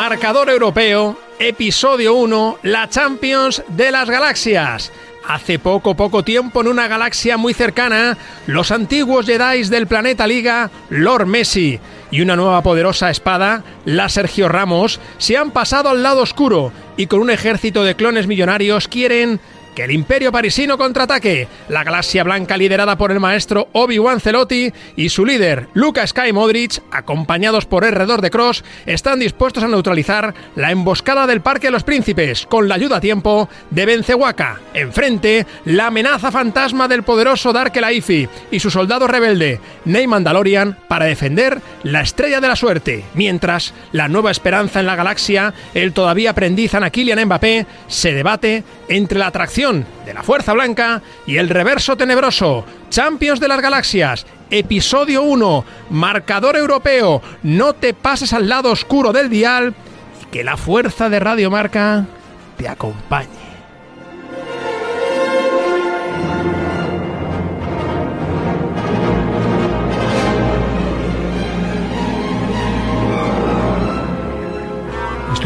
Marcador Europeo, episodio 1, la Champions de las Galaxias. Hace poco, poco tiempo, en una galaxia muy cercana, los antiguos Jedi del planeta Liga, Lord Messi, y una nueva poderosa espada, la Sergio Ramos, se han pasado al lado oscuro y con un ejército de clones millonarios quieren que el imperio parisino contraataque. La galaxia blanca liderada por el maestro Obi-Wan Celotti y su líder, Luca Sky Modric, acompañados por Herredor de Cross, están dispuestos a neutralizar la emboscada del Parque de los Príncipes con la ayuda a tiempo de Bencehuaca. Enfrente, la amenaza fantasma del poderoso Dark Elaifi y su soldado rebelde, Ney Mandalorian, para defender la estrella de la suerte. Mientras, la nueva esperanza en la galaxia, el todavía aprendiz Anaquilian Mbappé, se debate entre la atracción de la Fuerza Blanca y el reverso tenebroso. Champions de las Galaxias, episodio 1, marcador europeo. No te pases al lado oscuro del dial y que la fuerza de Radio Marca te acompañe.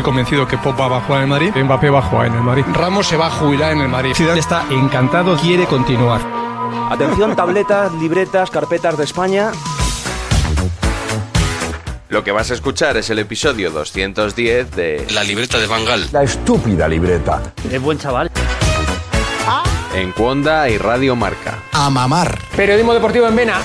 Estoy convencido que Pop va a jugar en el Madrid, Mbappé va a jugar en el Madrid, Ramos se va a jubilar en el Madrid. Zidane está encantado, quiere continuar. Atención, tabletas, libretas, carpetas de España. Lo que vas a escuchar es el episodio 210 de La libreta de Bangal. La estúpida libreta. Es buen chaval. En Cuonda y Radio Marca. A mamar. Periodismo deportivo en Vena.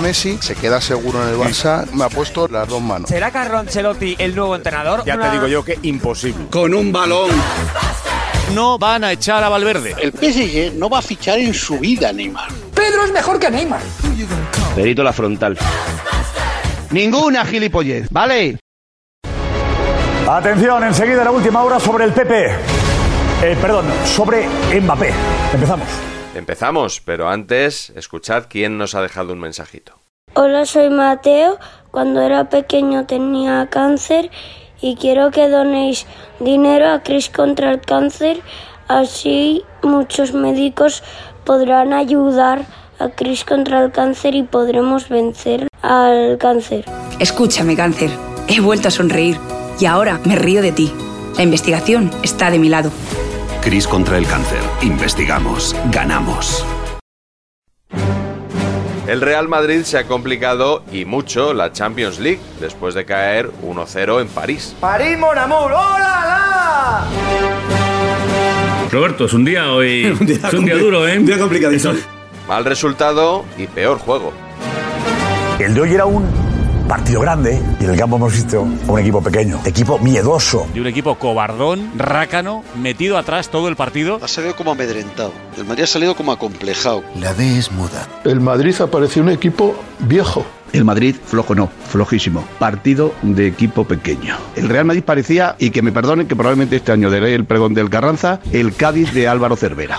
Messi se queda seguro en el Barça. Me ha puesto las dos manos. ¿Será Carlo Ancelotti el nuevo entrenador? Ya te digo yo que imposible. Con un balón. No van a echar a Valverde. El PSG no va a fichar en su vida Neymar. Pedro es mejor que Neymar. Perito la frontal. Ninguna gilipollez, ¿vale? Atención, enseguida la última hora sobre el PP. Eh, perdón, sobre Mbappé. Empezamos. Empezamos, pero antes, escuchad quién nos ha dejado un mensajito. Hola, soy Mateo. Cuando era pequeño tenía cáncer y quiero que donéis dinero a Cris contra el cáncer. Así muchos médicos podrán ayudar a Cris contra el cáncer y podremos vencer al cáncer. Escúchame, cáncer. He vuelto a sonreír y ahora me río de ti. La investigación está de mi lado. Cris contra el cáncer. Investigamos. Ganamos. El Real Madrid se ha complicado y mucho la Champions League después de caer 1-0 en París. París, mon amour. ¡Hola! Roberto, es un día hoy. es un día duro, ¿eh? Un día complicadito. Mal resultado y peor juego. El de hoy era un partido grande y en el campo hemos visto un equipo pequeño, equipo miedoso. De un equipo cobardón, rácano, metido atrás todo el partido. Ha salido como amedrentado. El Madrid ha salido como acomplejado. La D es muda. El Madrid apareció un equipo viejo. El Madrid flojo no, flojísimo. Partido de equipo pequeño. El Real Madrid parecía, y que me perdonen que probablemente este año daré el pregón del Carranza, el Cádiz de Álvaro Cervera.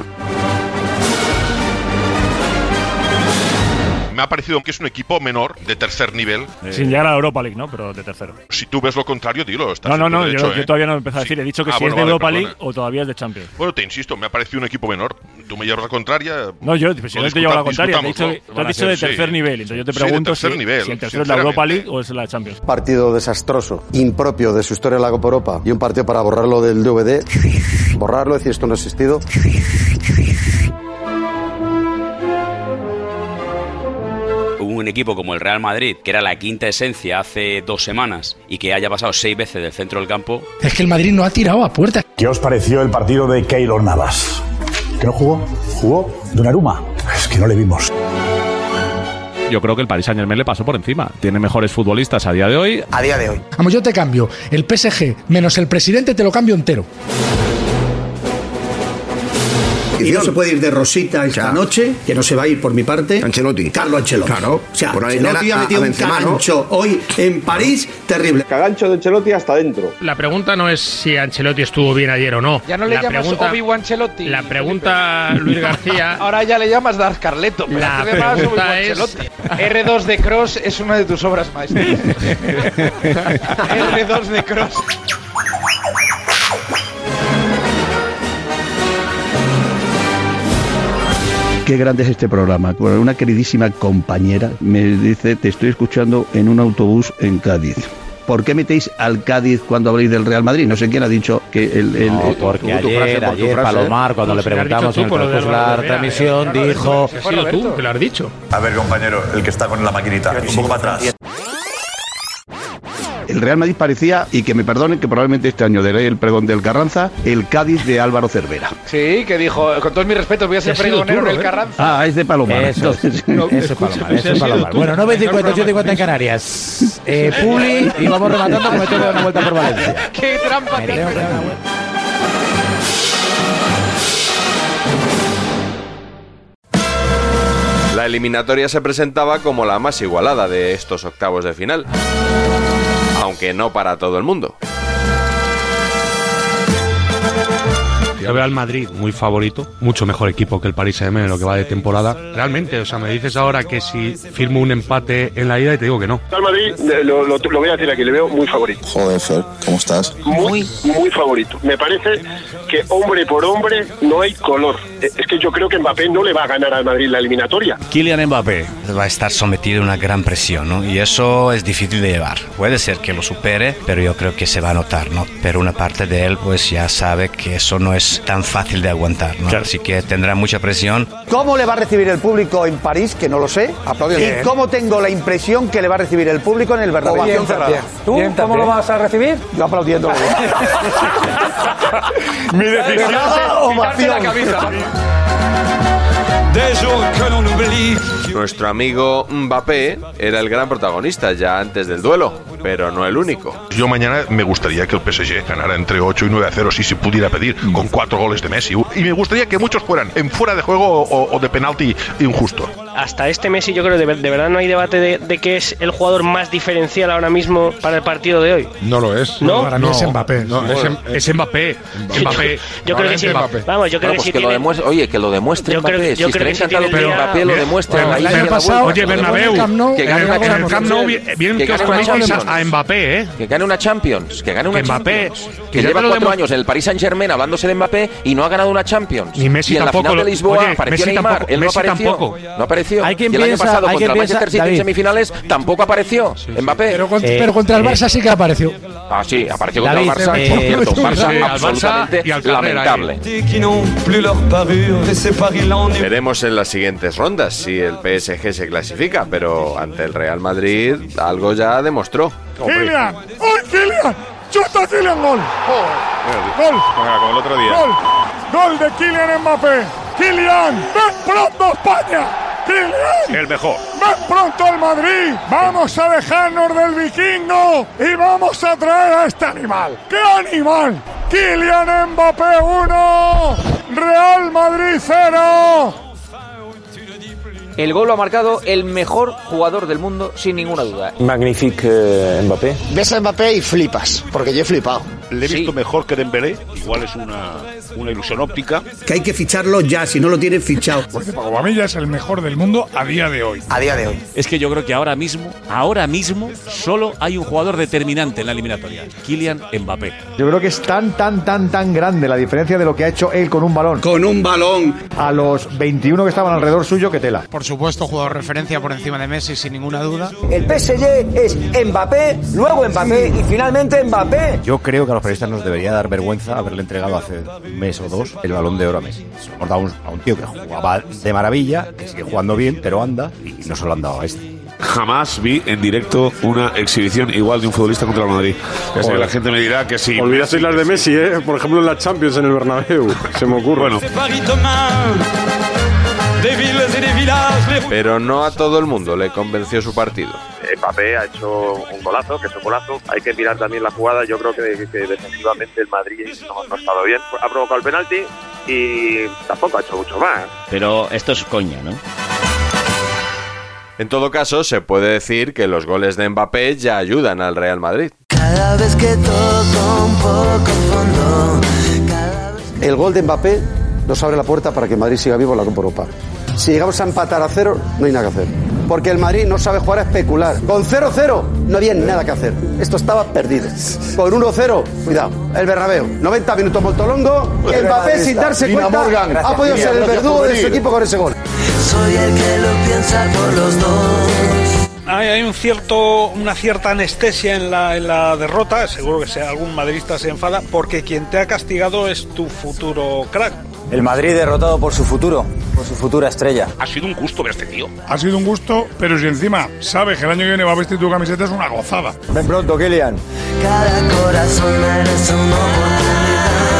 Me ha parecido que es un equipo menor, de tercer nivel. Sin llegar a la Europa League, ¿no? Pero de tercero. Si tú ves lo contrario, dilo. Estás No, no, no, derecho, yo, yo ¿eh? todavía no he empezado a Sí. decir. He dicho que Ah, si bueno, es de vale, Europa perdona. League o todavía es de Champions. Bueno, te insisto, me ha parecido un equipo menor. Tú me llevas la contraria. No, yo pues, si no te llevo la contraria. Te he dicho, ¿no? tú has dicho de tercer nivel. Entonces yo te Sí, de pregunto tercer si, nivel, si el tercero es la Europa League o es la Champions. Partido desastroso, impropio de su historia en la Copa Europa y un partido para borrarlo del DVD, borrarlo, decir esto no ha existido. Un equipo como el Real Madrid, que era la quinta esencia hace dos semanas y que haya pasado seis veces del centro del campo, Es que el Madrid no ha tirado a puerta. ¿Qué os pareció el partido de Keylor Navas? ¿Que no jugó? ¿Jugó? ¿Donnarumma? Es que no le vimos. Yo creo que el Paris Saint Germain le pasó por encima. Tiene mejores futbolistas a día de hoy. A día de hoy. Vamos, yo te cambio. El PSG menos el presidente te lo cambio entero. Y no se puede ir de Rosita esta noche, que no se va a ir por mi parte. Ancelotti. Carlo Ancelotti. Claro. O sea, Por Ancelotti ha a- metido a un Benzema, ¿no? cagancho hoy en París terrible. Cagancho de Ancelotti hasta dentro. La pregunta no es si Ancelotti estuvo bien ayer o no. Ya no le la llamas pregunta, Obi-Wan Ancelotti. La pregunta, Luis García. Ahora ya le llamas Dar Carleto. pero La pregunta Obi-Wan es- Ancelotti. R2 de Cross es una de tus obras maestras. R2 de Cross. Qué grande es este programa. Bueno, Una queridísima compañera me dice, te estoy escuchando en un autobús en Cádiz. ¿Por qué metéis al Cádiz cuando habléis del Real Madrid? No sé quién ha dicho que el... el- No, el- porque tu- tu ayer, frase, por tu ayer frase. Palomar, cuando le preguntamos en el transcurso de la transmisión, dijo... Ha sido tú que lo has dicho. A ver, compañero, el que está con la maquinita, un poco para atrás. El Real Madrid parecía, y que me perdonen, que probablemente este año daré el pregón del Carranza, el Cádiz de Álvaro Cervera. Sí, que dijo, con todos mis respetos, voy a ser pregonero tú, en el Roberto. Carranza. Ah, es de Palomar. Eso es, Entonces- eso es Palomar, eso es Palomar. Bueno, 9.50, 8.50 en Canarias. Eh, Publi, y vamos rematando que me tengo que dar una vuelta por Valencia. ¡Qué trampa! Me tengo que dar una vuelta. La eliminatoria se presentaba como la más igualada de estos octavos de final. Aunque no para todo el mundo. Yo veo al Madrid muy favorito, mucho mejor equipo que el Paris Saint-Germain en lo que va de temporada. Realmente, o sea, me dices ahora que si firmo un empate en la ida y te digo que no. Al Madrid, eh, lo, lo- lo voy a decir aquí, le veo muy favorito. Joder, Fer, ¿cómo estás? Muy, muy favorito. Me parece que hombre por hombre no hay color. Eh, Es que yo creo que Mbappé no le va a ganar al Madrid la eliminatoria. Kylian Mbappé va a estar sometido a una gran presión, ¿no? Y eso es difícil de llevar. Puede ser que lo supere, pero yo creo que se va a notar, ¿no? Pero una parte de él, pues ya sabe que eso no es tan fácil de aguantar, ¿no? Así que tendrá mucha presión. ¿Cómo le va a recibir el público en París? Que no lo sé. Aplaudiendo. ¿Y cómo tengo la impresión que le va a recibir el público en el Bernabéu? Ovación cerrada. ¿Tú cómo lo vas a recibir? Yo aplaudiendo. Mi decisión. Ovación. la camisa. Nuestro amigo Mbappé era el gran protagonista ya antes del duelo, pero no el único. Yo mañana me gustaría que el PSG ganara entre 8 y 9 a 0 si se pudiera pedir, con cuatro goles de Messi. Y me gustaría que muchos fueran en fuera de juego o, o de penalti injusto. Hasta este Messi yo creo que de, de verdad no hay debate de, de que es el jugador más diferencial ahora mismo para el partido de hoy. No lo es. ¿No? Para mí es Mbappé. No, es, es Mbappé. Mbappé. Yo creo que sí. Vamos, yo creo Bueno, que pues sí que tiene- demuestre, oye, que lo demuestre Yo creo Mbappé. yo si creo estaría que sí encantado tiene día- Mbappé lo demuestre. Pero ahí el sí año a la pasado, vuelta. oye, Bernabéu, que gane una Camp. Nou, que gane una Champions. A Mbappé, ¿eh? Que gane una Champions, que gane una Que Mbappé, Champions. que Que lleva cuatro años en el Paris Saint Germain hablándose de Mbappé y no ha ganado una Champions. Ni Messi y en tampoco la final de Lisboa oye, apareció Messi Neymar, tampoco, él no Messi apareció. tampoco. No apareció. Hay quien y el año piensa- pasado contra el Manchester City en semifinales tampoco apareció Mbappé. Pero, con- pero contra el Barça sí que apareció. Ah, sí, apareció contra David, el Barça. eh, por cierto, un Barça sí, absolutamente lamentable. Veremos en las siguientes rondas si el PSG se clasifica, pero ante el Real Madrid algo ya demostró. Kylian, ¡Uy, Kylian! ¡Chuta Kylian gol! ¡Gol! como el otro día. ¡Gol! ¡Gol de Kylian Mbappé! ¡Kylian! ¡Ven pronto España! ¡Kylian! El mejor. ¡Ven pronto al Madrid! ¡Vamos a dejarnos del vikingo! ¡Y vamos a traer a este animal! ¡Qué animal! ¡Kylian Mbappé 1! ¡Real Madrid 0! El gol lo ha marcado el mejor jugador del mundo, sin ninguna duda. Magnifique Mbappé. Ves a Mbappé y flipas, porque yo he flipado. Le he visto mejor que Dembélé, igual es una, una ilusión óptica. Que hay que ficharlo ya, si no lo tienen fichado. Porque Pogba es el mejor del mundo a día de hoy. A día de hoy. Es que yo creo que ahora mismo, ahora mismo, solo hay un jugador determinante en la eliminatoria, Kylian Mbappé. Yo creo que es tan, tan, tan, tan grande la diferencia de lo que ha hecho él con un balón. Con un balón. A los 21 que estaban alrededor suyo, que tela. Por supuesto, jugador referencia por encima de Messi, sin ninguna duda. El PSG es Mbappé, luego Mbappé y finalmente Mbappé. Yo creo que a los periodistas nos debería dar vergüenza haberle entregado hace un mes o dos el balón de oro a Messi. Se lo hemos dado a un, tío que jugaba de maravilla, que sigue jugando bien, pero anda, y no se lo han dado a este. jamás vi en directo una exhibición igual de un futbolista contra el Madrid. Ya sé que Joder. la gente me dirá que sí. Olvidasteis las de Messi, ¿eh? Por ejemplo, en la Champions en el Bernabéu. Se me ocurre. Bueno, Pero no a todo el mundo le convenció su partido. Mbappé ha hecho un golazo, que es un golazo. Hay que mirar también la jugada. Yo creo que, que defensivamente el Madrid no, no ha estado bien. Ha provocado el penalti y tampoco ha hecho mucho más. Pero esto es coña, ¿no? En todo caso, se puede decir que los goles de Mbappé ya ayudan al Real Madrid. Cada vez que toco un poco fondo. El gol de Mbappé nos abre la puerta para que Madrid siga vivo en la Copa Europa. Si llegamos a empatar a cero, no hay nada que hacer. Porque el Madrid no sabe jugar a especular. Con 0-0 no había nada que hacer. Esto estaba perdido. Con 1-0, cuidado. El Bernabéu, 90 minutos Moltolongo. Y Mbappé, sin darse cuenta, Morgan. ha podido Gracias, ser el gracias verdugo de su equipo con ese gol. Soy el que lo piensa por los dos. Hay, hay un cierto, una cierta anestesia en la, en la derrota, seguro que sea, algún madridista se enfada, porque quien te ha castigado es tu futuro crack. El Madrid derrotado por su futuro, por su futura estrella. Ha sido un gusto ver este tío. Ha sido un gusto, pero si encima sabes que el año que viene va a vestir tu camiseta es una gozada. Ven pronto, Kylian. Cada corazón merece una oportunidad.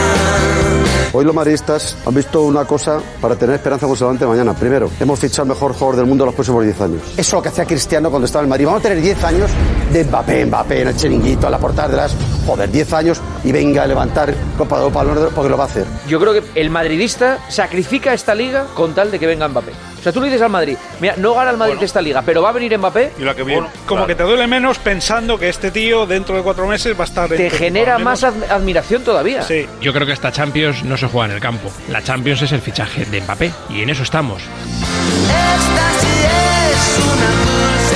Hoy los madridistas han visto una cosa para tener esperanza con Levante mañana. Primero, hemos fichado el mejor jugador del mundo en los próximos 10 años. Eso es lo que hacía Cristiano cuando estaba en el Madrid. Vamos a tener 10 años de Mbappé, Mbappé en el chiringuito, a la portada de las... Joder, 10 años y venga a levantar Copa de Europa porque lo va a hacer. Yo creo que el madridista sacrifica esta liga con tal de que venga Mbappé. O sea, tú le dices al Madrid, mira, no gana el Madrid esta liga, pero va a venir Mbappé. Y la que viene. como que te duele menos pensando que este tío dentro de cuatro meses va a estar. Te genera más ad- admiración todavía. Sí. Yo creo que esta Champions no se juega en el campo. La Champions es el fichaje de Mbappé y en eso estamos. Esta sí es una.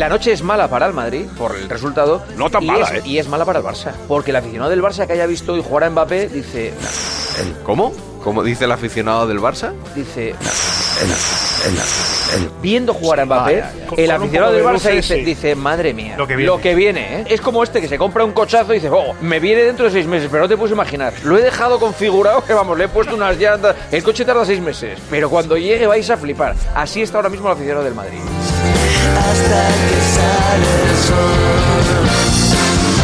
La noche es mala para el Madrid por el resultado. No tan y mala, es, ¿eh? Y es mala para el Barça. Porque el aficionado del Barça que haya visto hoy jugar a Mbappé dice. ¿El cómo? ¿Cómo dice el aficionado del Barça? Dice. Viendo jugar a Mbappé, Vaya, el aficionado del de Barça dice, sí. dice, madre mía, Lo que viene". viene, ¿eh? Es como este que se compra un cochazo y dice, oh, me viene dentro de seis meses, pero no te puedes imaginar. Lo he dejado configurado que, vamos, le he puesto unas llantas. El coche tarda seis meses, pero cuando llegue vais a flipar. Así está ahora mismo el aficionado del Madrid. Hasta que sale el sol.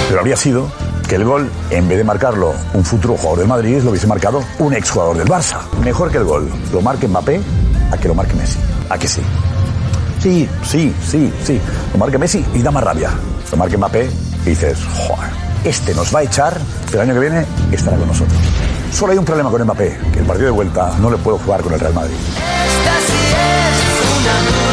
Pero habría sido que el gol, en vez de marcarlo un futuro jugador del Madrid, lo hubiese marcado un exjugador del Barça. Mejor que el gol lo marque Mbappé a que lo marque Messi. ¿A que sí? Sí, sí, sí, sí. Lo marque Messi y da más rabia. Lo marque Mbappé y dices, joder, este nos va a echar, pero el año que viene estará con nosotros. Solo hay un problema con Mbappé, que el partido de vuelta no le puedo jugar con el Real Madrid. Esta sí es una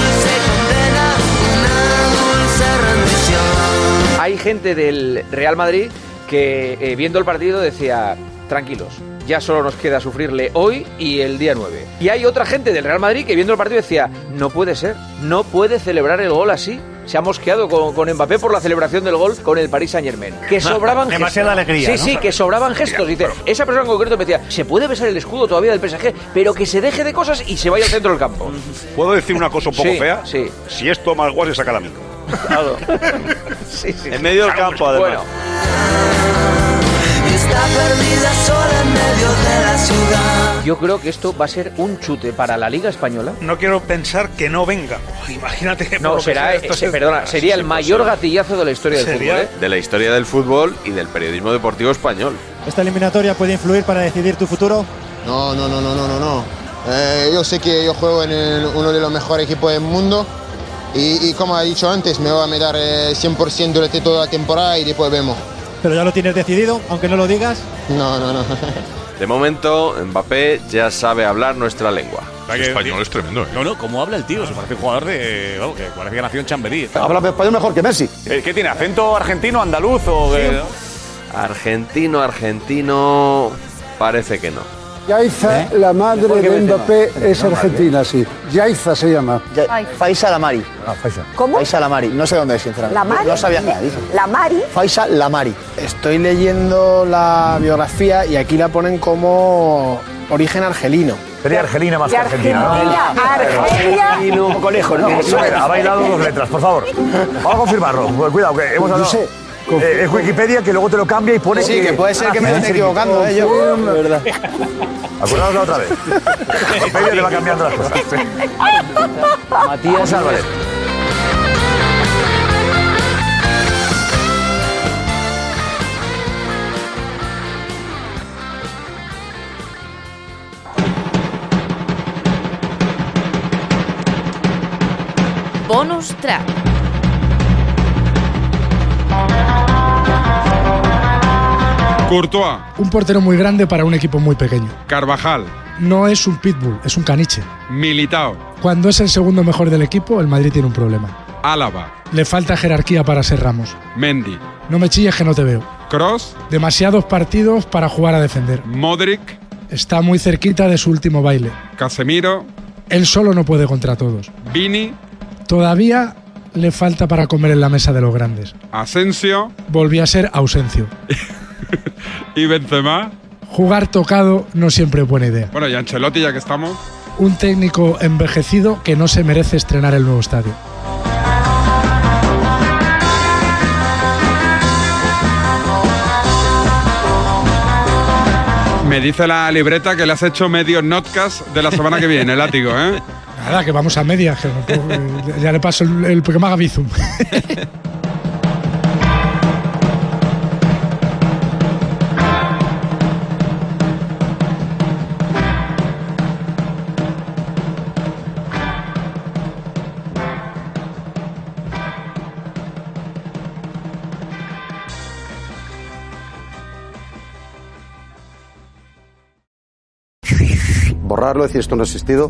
gente del Real Madrid que eh, viendo el partido decía, tranquilos, ya solo nos queda sufrirle hoy y el día 9. Y hay otra gente del Real Madrid que viendo el partido decía, no puede ser, no puede celebrar el gol así. Se ha mosqueado con, con Mbappé por la celebración del gol con el Paris Saint Germain. Que sobraban Demasiada gestos. alegría, Sí, ¿no? sí, que sobraban gestos. Dice, esa persona en concreto me decía, se puede besar el escudo todavía del PSG, pero que se deje de cosas y se vaya al centro del campo. ¿Puedo decir una cosa un poco Sí, fea? Sí. Si es Tomás Guas, saca la micro. sí, sí. En medio del campo, además. Y está perdida sola en medio de la ciudad. Yo creo que esto va a ser un chute para la Liga Española. No quiero pensar que no venga. Imagínate que. No, lo que será, sea, esto ese- se- perdona, sería el mayor gatillazo de la historia del Sería- fútbol. ¿eh? De la historia del fútbol y del periodismo deportivo español. ¿Esta eliminatoria puede influir para decidir tu futuro? No, no, no, no, no, no, no. Eh, yo sé que yo juego en el- uno de los mejores equipos del mundo y, y como he dicho antes, me voy a meter eh, 100% durante toda la temporada y después vemos. ¿Pero ya lo tienes decidido, aunque no lo digas? No, no, no. De momento, Mbappé ya sabe hablar nuestra lengua. El español es tremendo, ¿eh? No, no, ¿cómo habla el tío? Se parece un jugador de. Que parece que nació en Chamberí. Habla español mejor que Messi. Eh, ¿Qué tiene? ¿Acento argentino, andaluz o.? qué? Argentino, argentino. Parece que no. Yaiza, la madre de. Mbappé, es argentina, sí. Yaiza se llama. Faisa Lamari. Ah, Faisa. ¿Cómo? Faisa Lamari. No sé dónde es, sinceramente. ¿Lamari? No sabía. ¿La Mari? Faisa Lamari. Estoy leyendo la biografía y aquí la ponen como origen argelino. Sería Argelina más que Argentina, ¿no? Argelia, Argelia. Un poco lejos, ¿no? Ha bailado dos letras, por favor. Vamos a confirmarlo. Cuidado, que hemos hablado. Eh, es Wikipedia que luego te lo cambia y pone Sí, que puede ser que me esté equivocando, eh, yo. De verdad. Acordaos la otra vez. Wikipedia te va cambiando las cosas. Matías Álvarez. Bonus track. Courtois, Un portero muy grande para un equipo muy pequeño. Carvajal, No es un pitbull, es un caniche. Militao, Cuando es el segundo mejor del equipo, el Madrid tiene un problema. Álava, Le falta jerarquía para ser Ramos. Mendy, No me chilles que no te veo. Cross, Demasiados partidos para jugar a defender. Modric, Está muy cerquita de su último baile. Casemiro, Él solo no puede contra todos. Vini, Todavía le falta para comer en la mesa de los grandes. Asensio Volvió a ser ausencio. y Benzema. Jugar tocado no siempre es buena idea. Bueno, y Ancelotti ya que estamos. Un técnico envejecido que no se merece estrenar el nuevo estadio. Me dice la libreta que le has hecho medio notcast de la semana que viene, látigo, ¿eh? Nada, que vamos a media. que no puedo- ya le paso el, el que Borrarlo, decir esto no ha existido.